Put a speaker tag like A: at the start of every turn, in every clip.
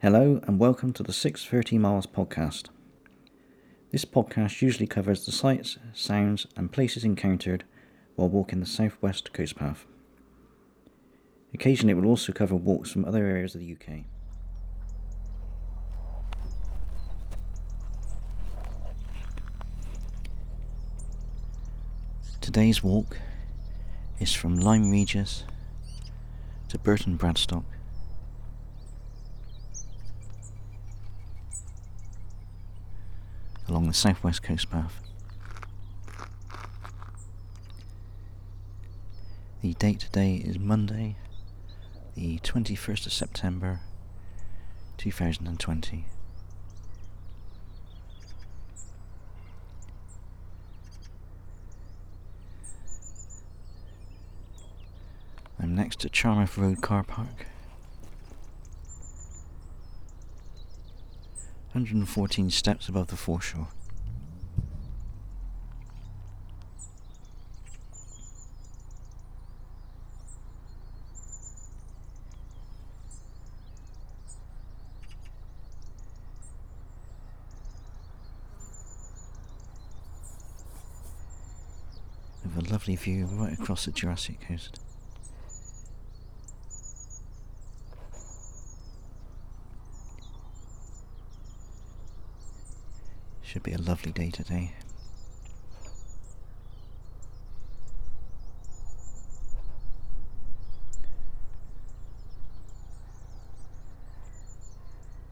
A: Hello and welcome to the 630 Miles podcast. This podcast usually covers the sights, sounds, and places encountered while walking the southwest coast path. Occasionally, it will also cover walks from other areas of the UK. Today's walk is from Lyme Regis to Burton Bradstock. Along the southwest coast path. The date today is Monday, the 21st of September 2020. I'm next to Charmouth Road car park. 114 steps above the foreshore. With a lovely view right across the Jurassic coast. Should be a lovely day today.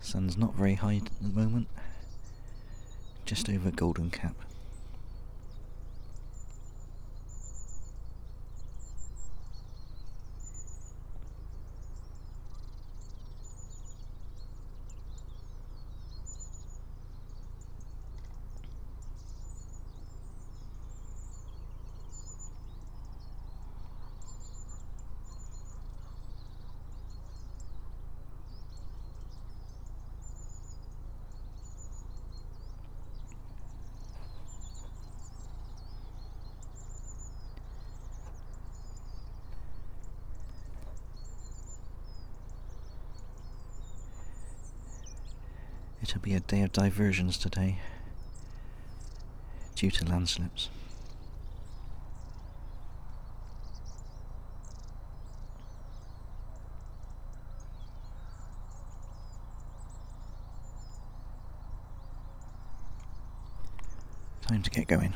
A: Sun's not very high at the moment, just over Golden Cap. Of diversions today, due to landslips. Time to get going.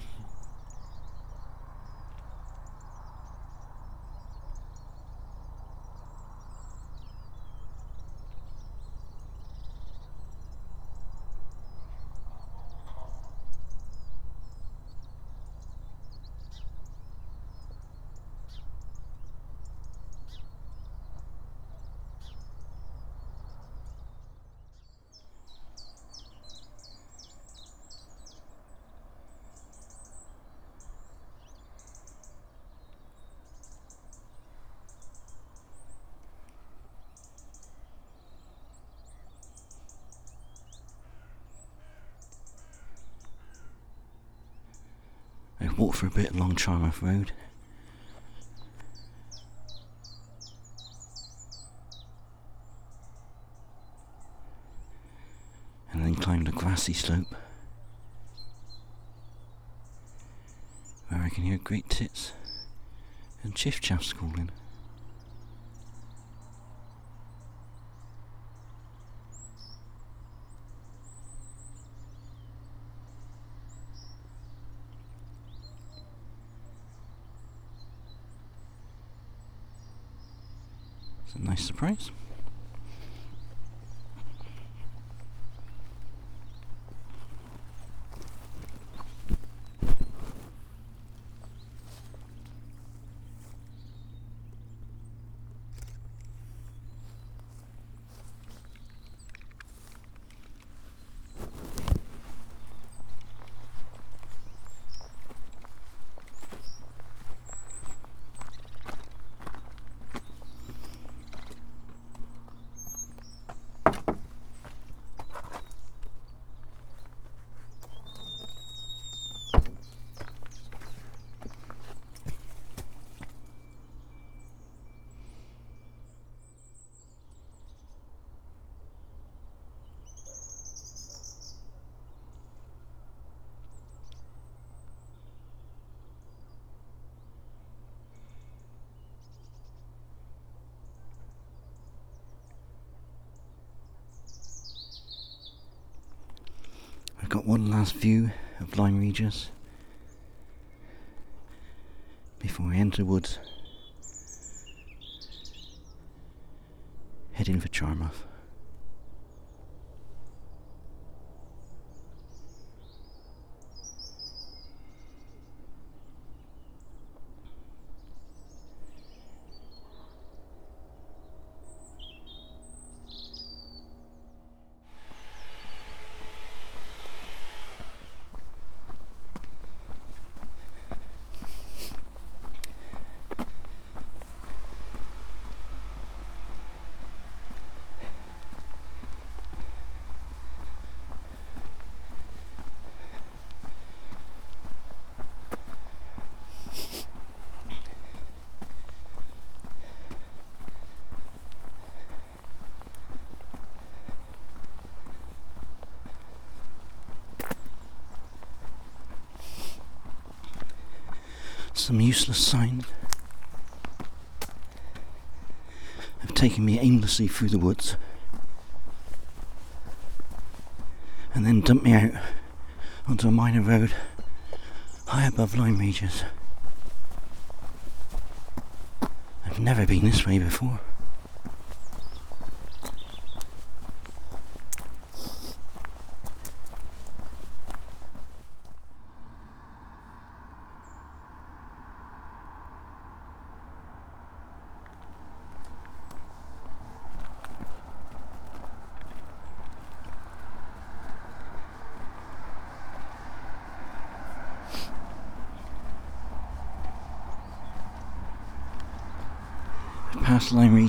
A: Walked for a bit along Charmouth Road. And then climbed a grassy slope where I can hear great tits and chiff chaffs calling. It's got one last view of Lyme Regis before we enter the woods, heading for Charmouth. Some useless sign have taken me aimlessly through the woods and then dumped me out onto a minor road high above Lyme Regis. I've never been this way before.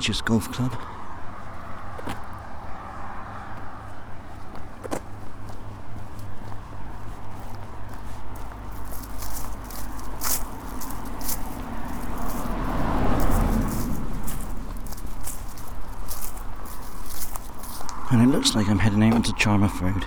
A: Golf Club. And it looks like I'm heading out into Charmouth Road.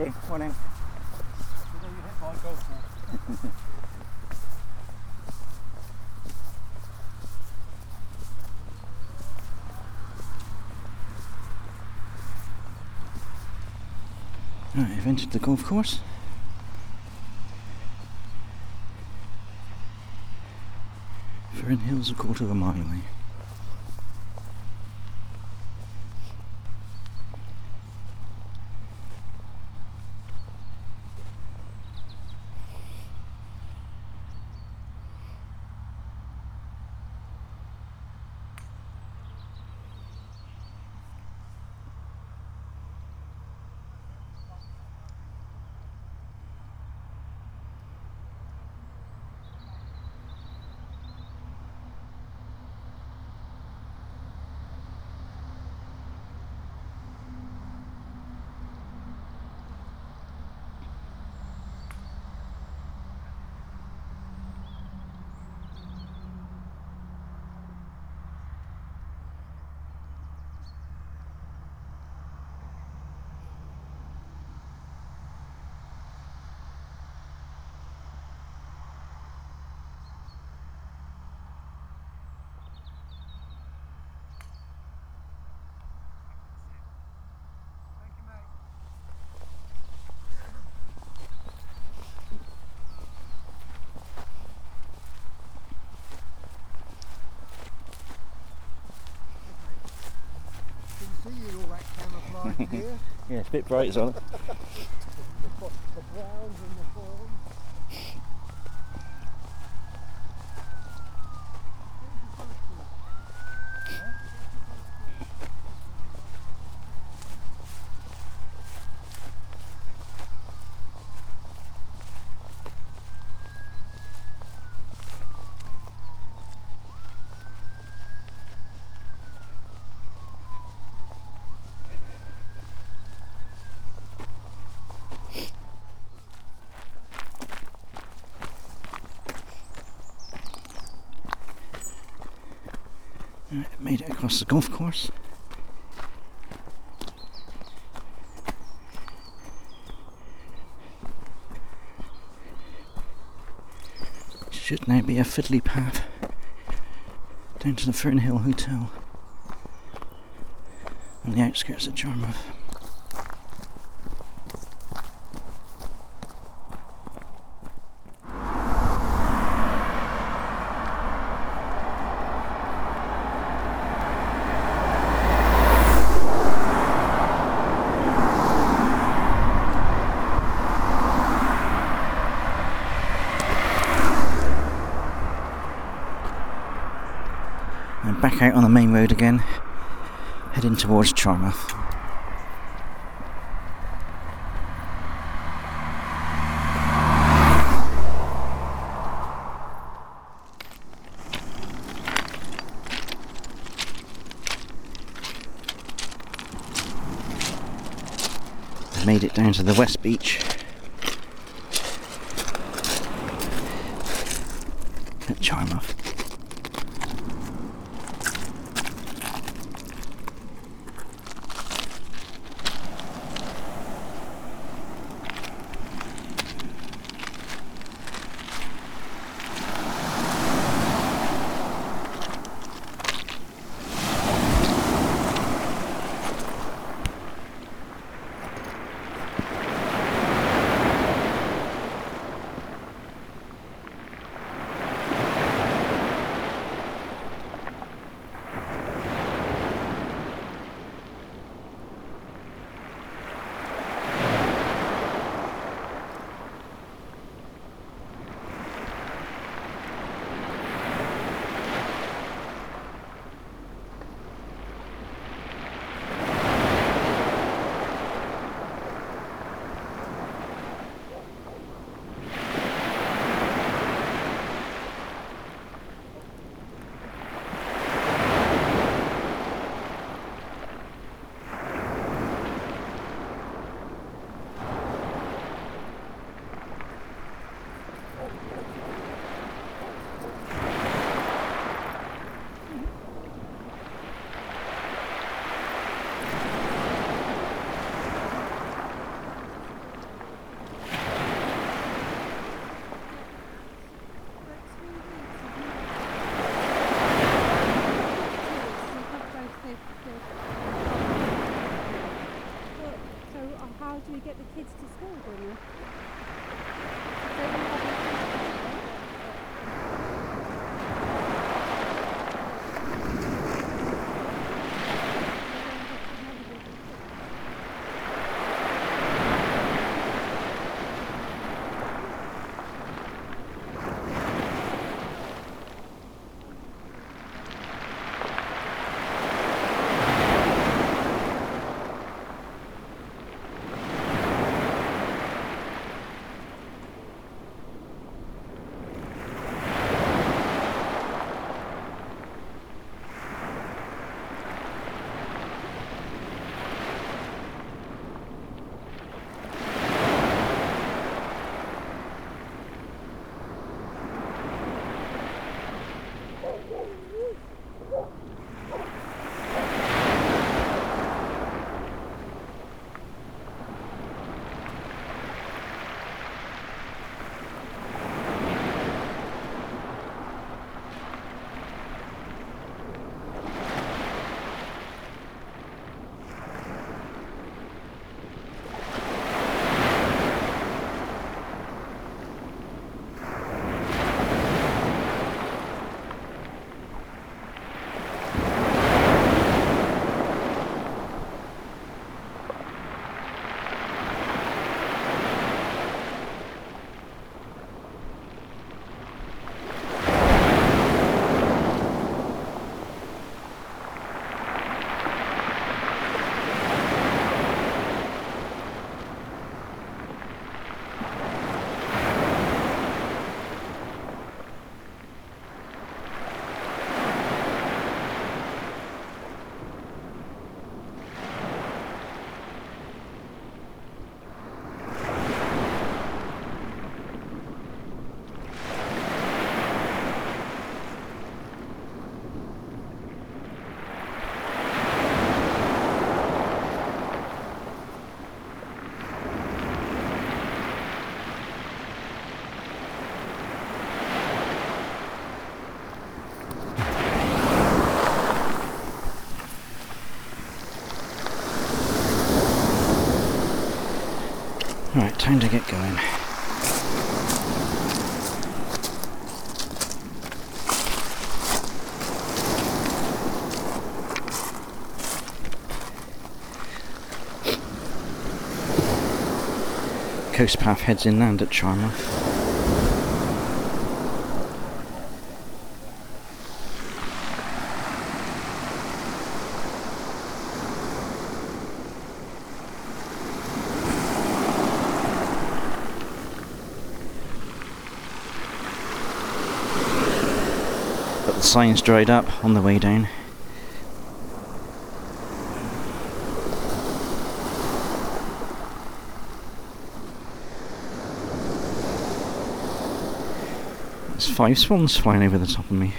A: Okay, morning. I've entered the golf course. Fern Hill's a quarter of a mile away.
B: that camouflage gear.
A: yeah, it's a bit bright, isn't it? Right, made it across the golf course. Should now be a fiddly path down to the Fernhill Hotel on the outskirts of Charmouth. And out on the main road again, heading towards Charmouth. Made it down to the West Beach.
C: Kids time to get going. Coast path heads inland at Charmouth. Signs dried up on the way down. There's five swans flying over the top of me.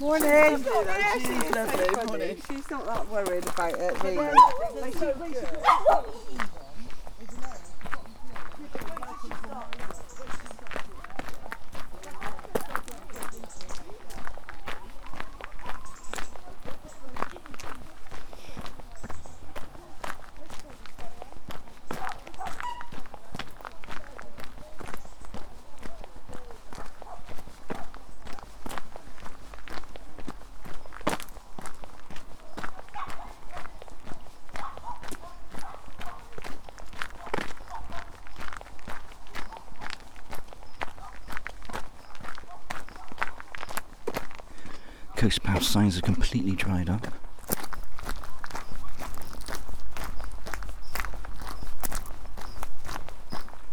A: Morning. She's lovely. Morning. She's not that worried about it, really. Signs are completely dried up.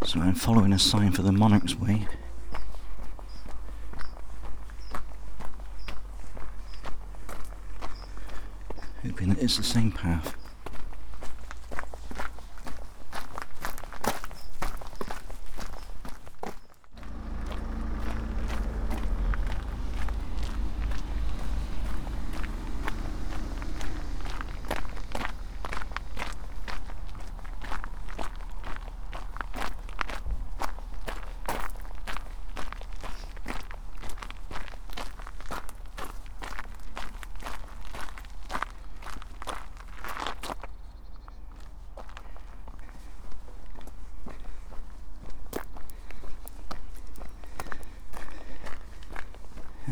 A: So I'm following a sign for the Monarch's Way. Hoping that it's the same path.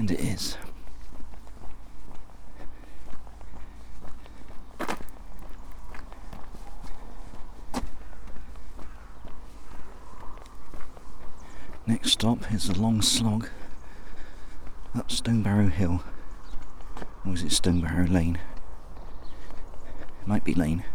A: And it is. Next stop is a long slog up Stonebarrow Hill. Or is it Stonebarrow Lane? Might be Lane.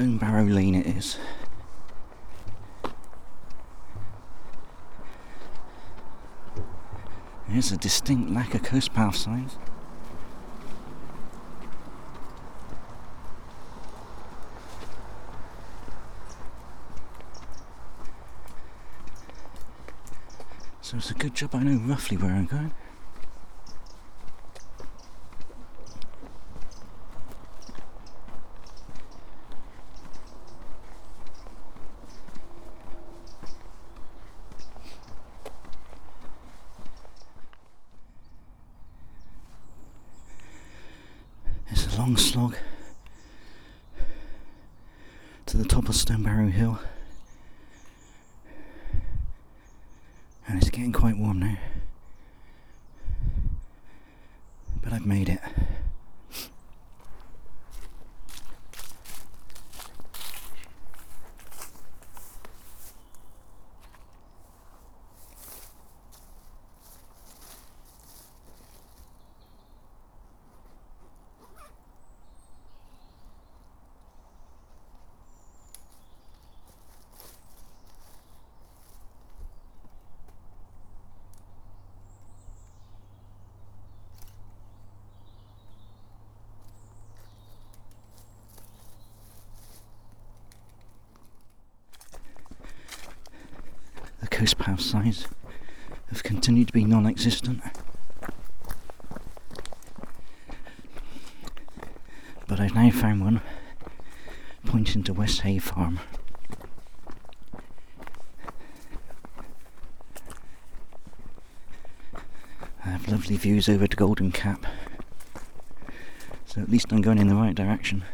A: Stonebarrow Lane it is. There's a distinct lack of coast path signs. So it's a good job I know roughly where I'm going. It's a long slog to the top of Stonebarrow Hill. And it's getting quite warm now. But I've made it. Coast have continued to be non existent. But I've now found one pointing to West Hay Farm. I have lovely views over to Golden Cap, so at least I'm going in the right direction.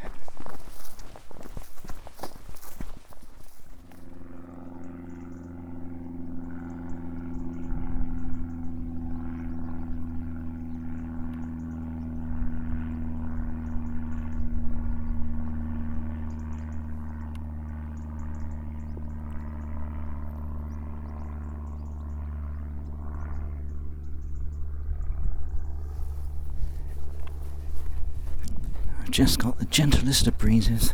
A: I've just got the gentlest of breezes.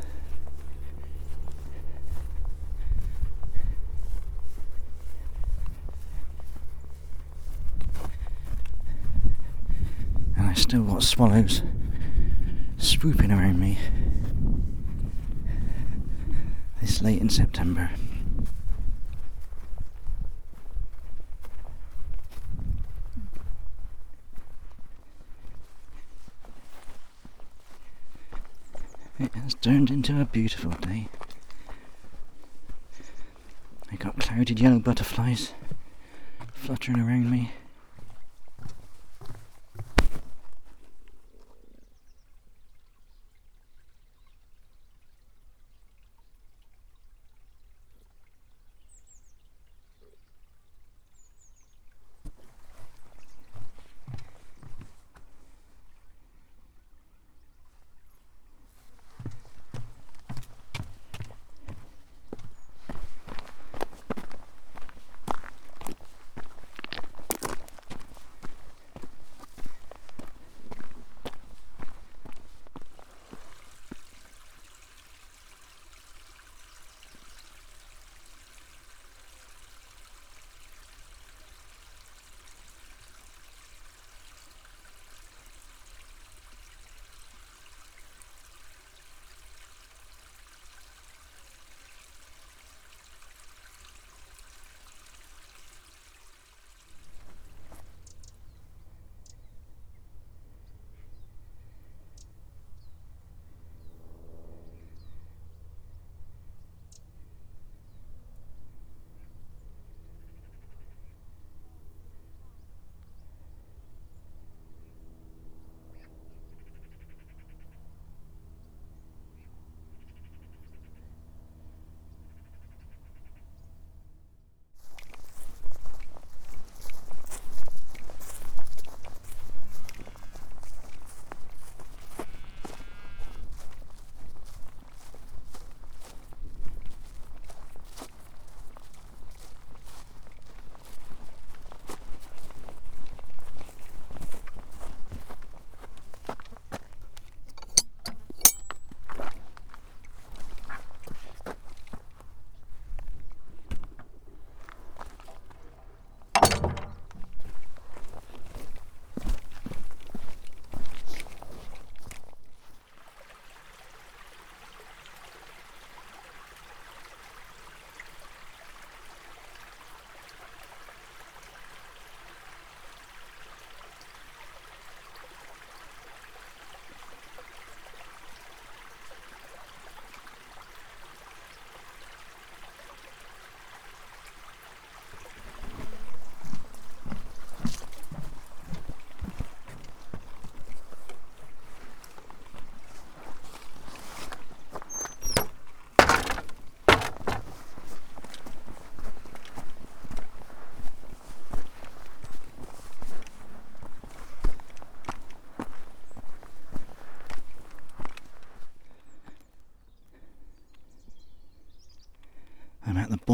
A: And I still got swallows swooping around me this late in September. It has turned into a beautiful day. I got clouded yellow butterflies fluttering around me.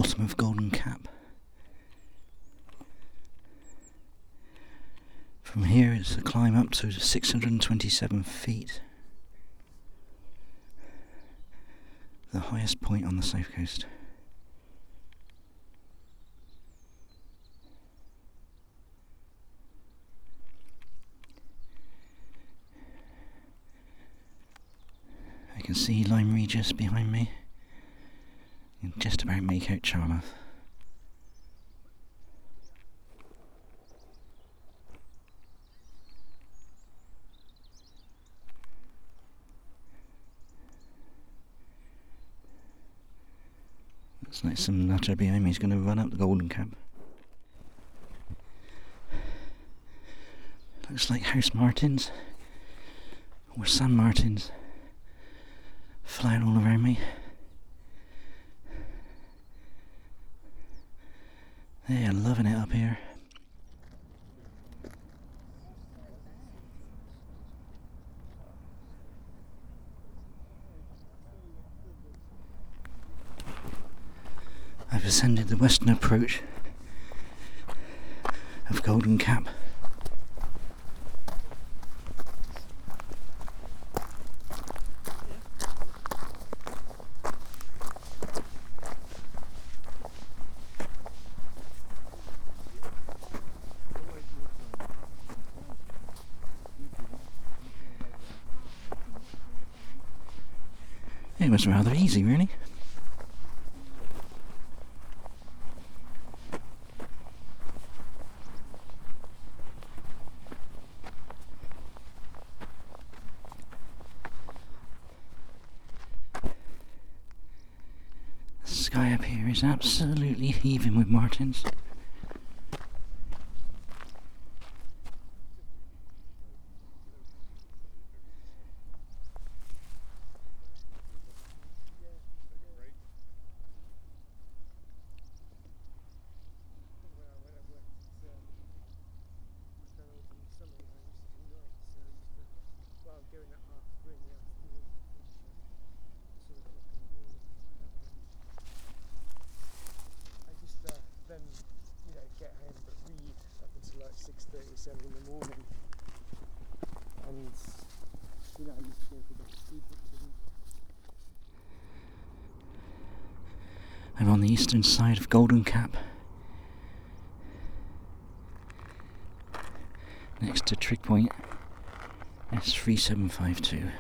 A: Bottom of Golden Cap. From here, it's a climb up to 627 feet. The highest point on the south coast. I can see Lyme Regis behind me take out Looks like some nutter behind me is going to run up the golden cap. Looks like house martins or sand martins flying all around me. They are loving it up here. I've ascended the western approach of Golden Cap. this rather easy, really. The sky up here is absolutely heaving with martins.
D: the
A: eastern side of Golden Cap, next to Trig Point S3752.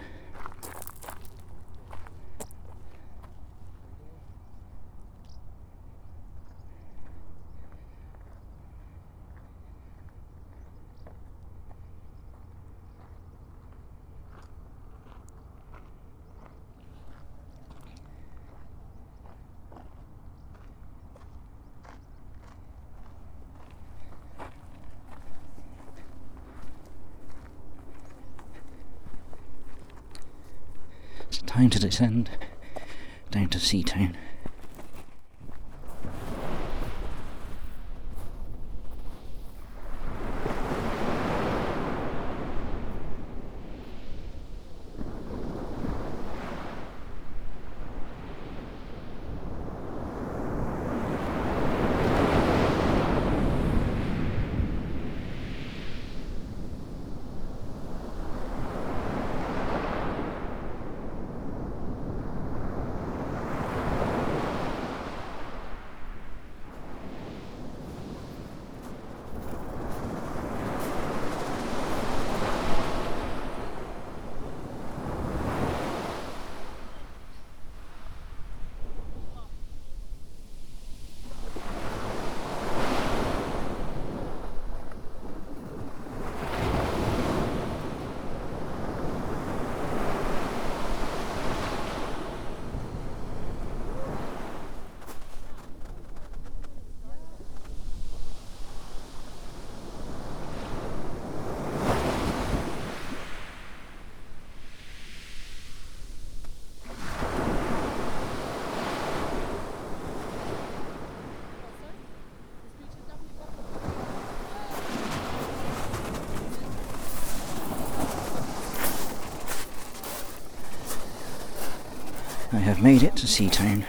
A: I have made it to Seatown.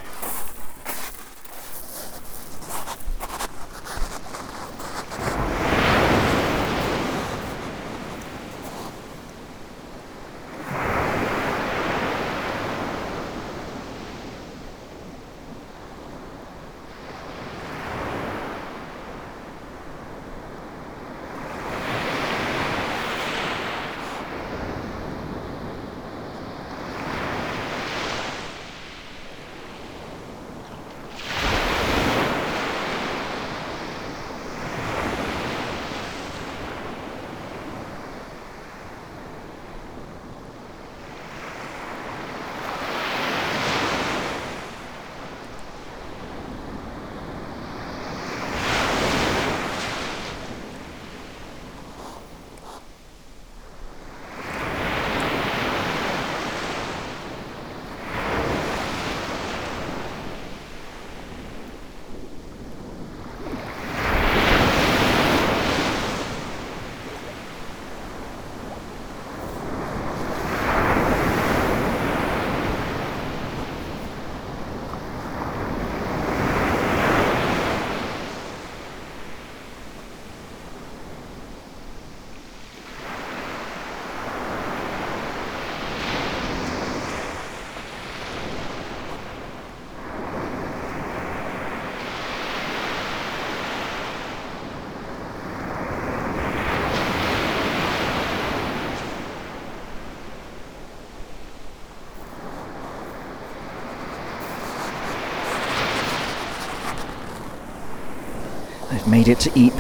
A: made it to Eype.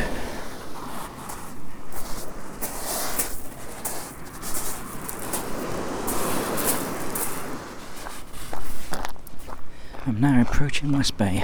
A: I'm now approaching West Bay.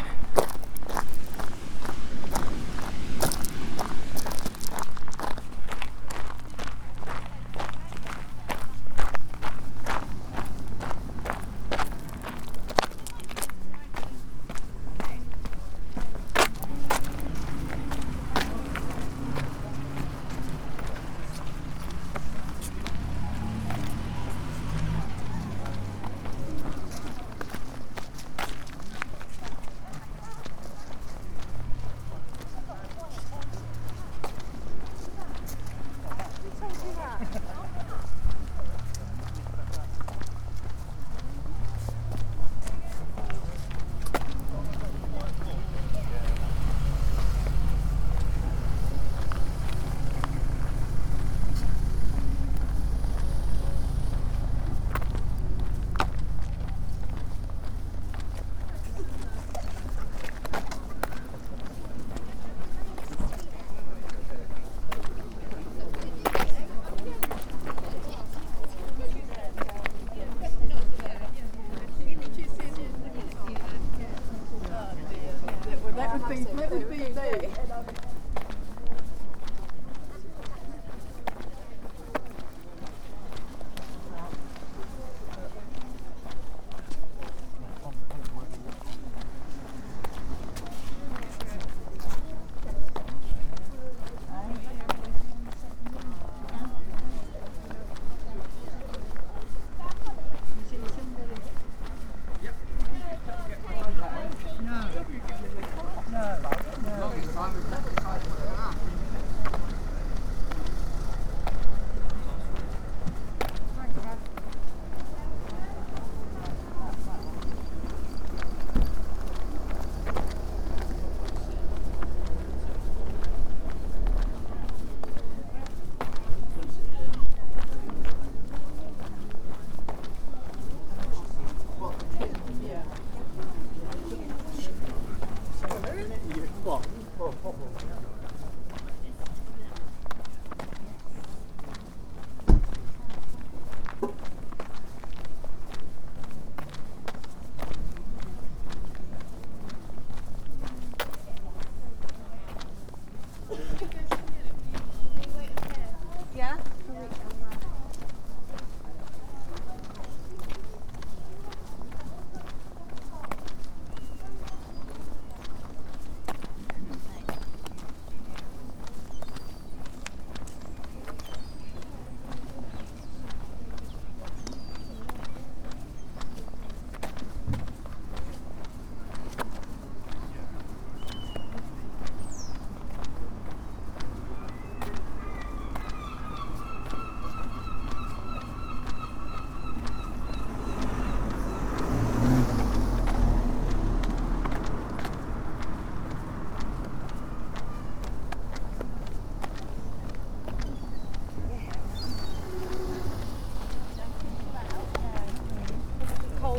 E: 对。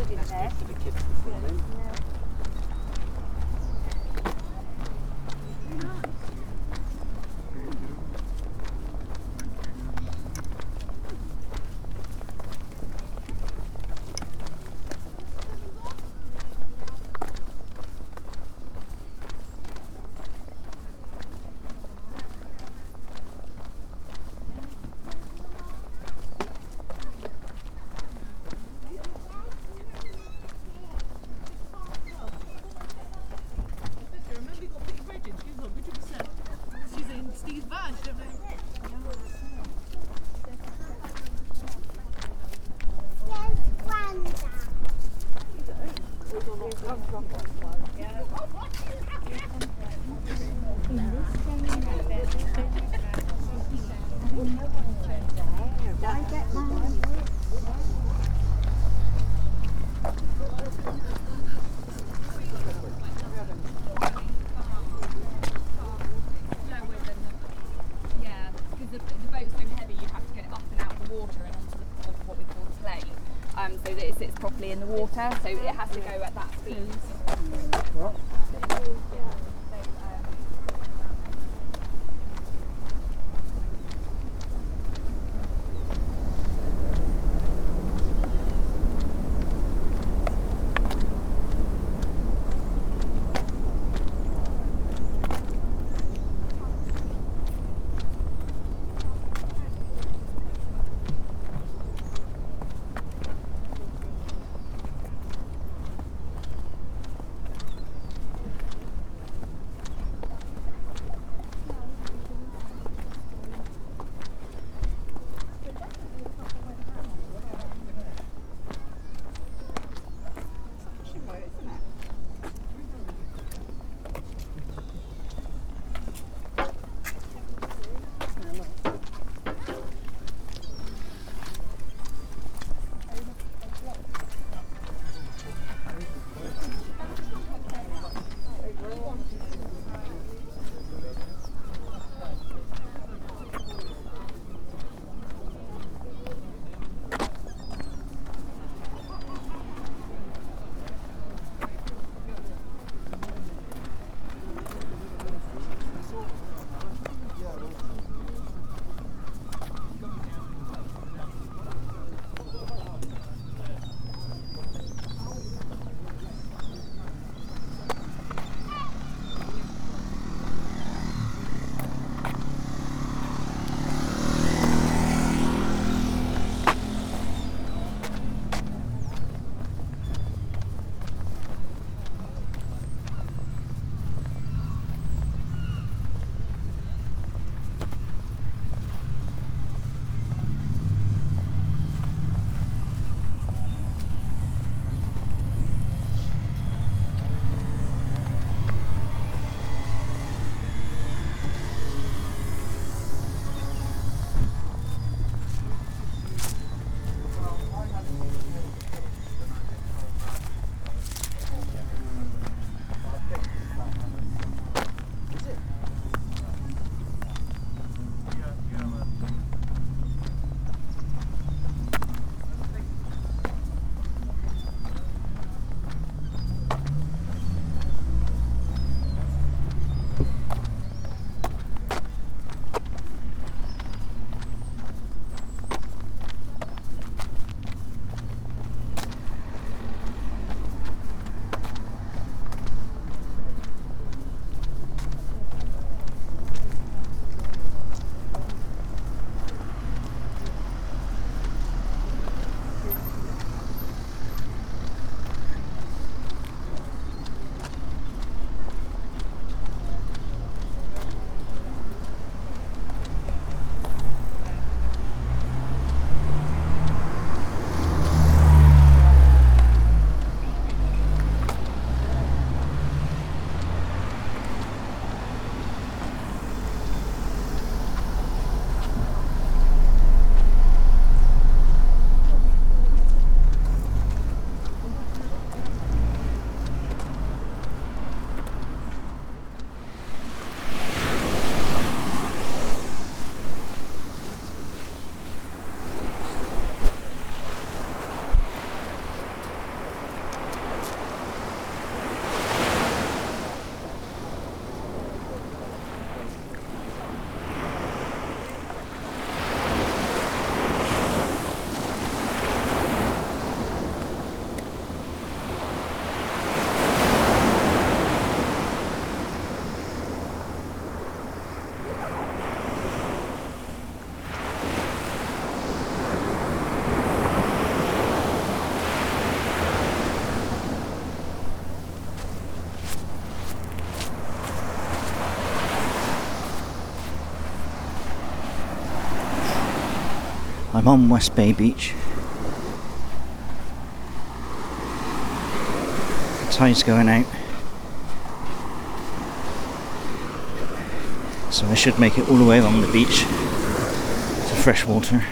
E: to the kids this morning. water, so it has to go at
A: I'm on West Bay Beach. The tide's going out. So I should make it all the way along the beach to fresh water.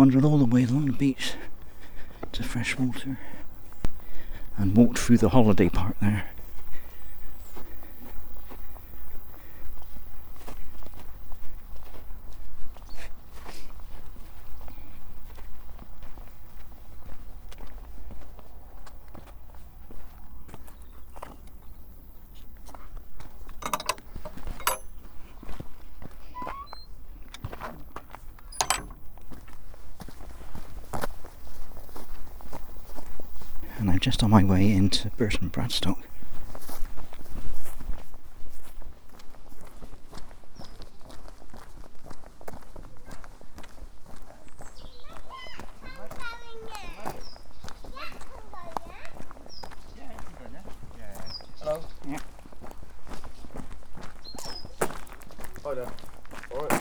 A: Wandered all the way along the beach to Freshwater and walked through the holiday park there. On my way into Burton Bradstock.
F: Hello.
A: Yeah.
F: Hi there. Alright.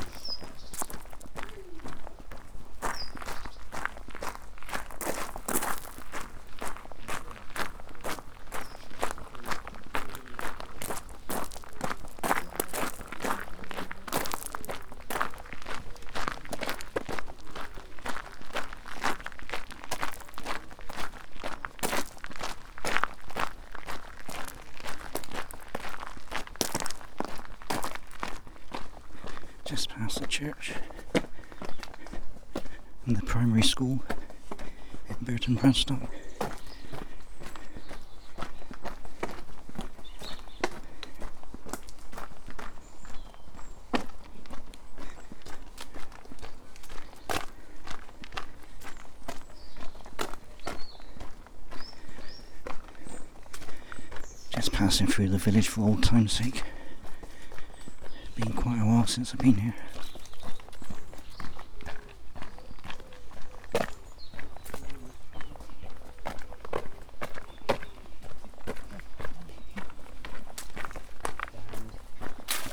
A: just past the church and the primary school in Burton Bradstock. Just passing through the village for old time's sake. It's been quite a while since I've been here.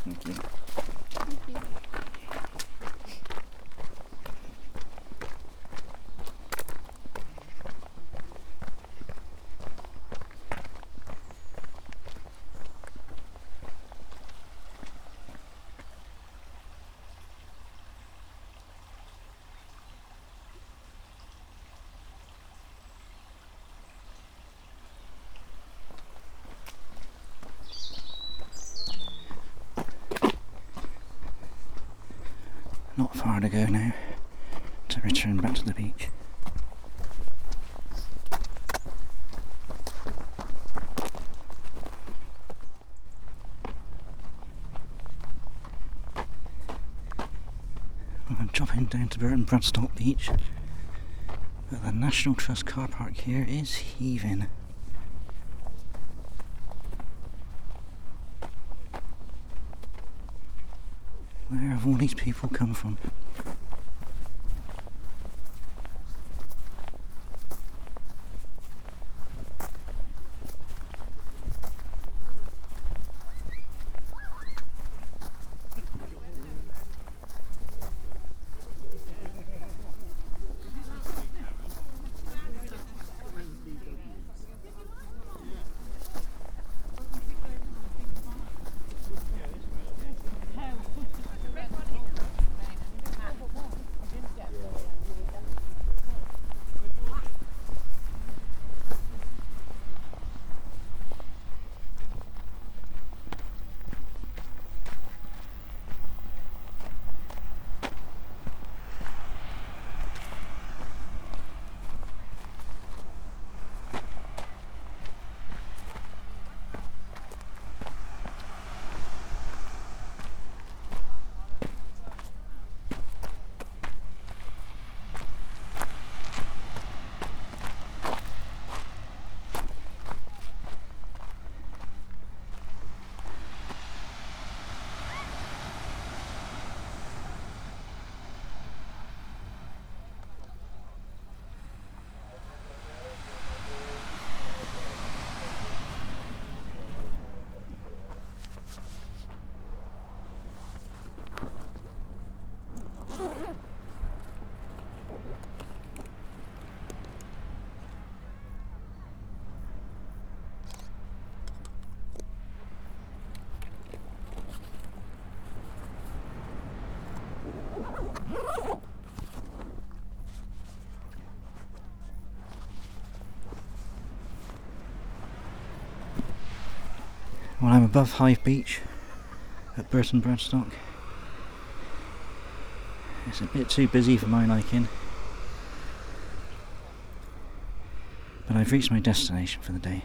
A: Thank you. Not far to go now to return back to the beach. I'm to Burton Bradstock Beach. But the National Trust car park here is heaving. Where have all these people come from? Well, I'm above Hive Beach at Burton Bradstock. It's a bit too busy for my liking. But I've reached my destination for the day.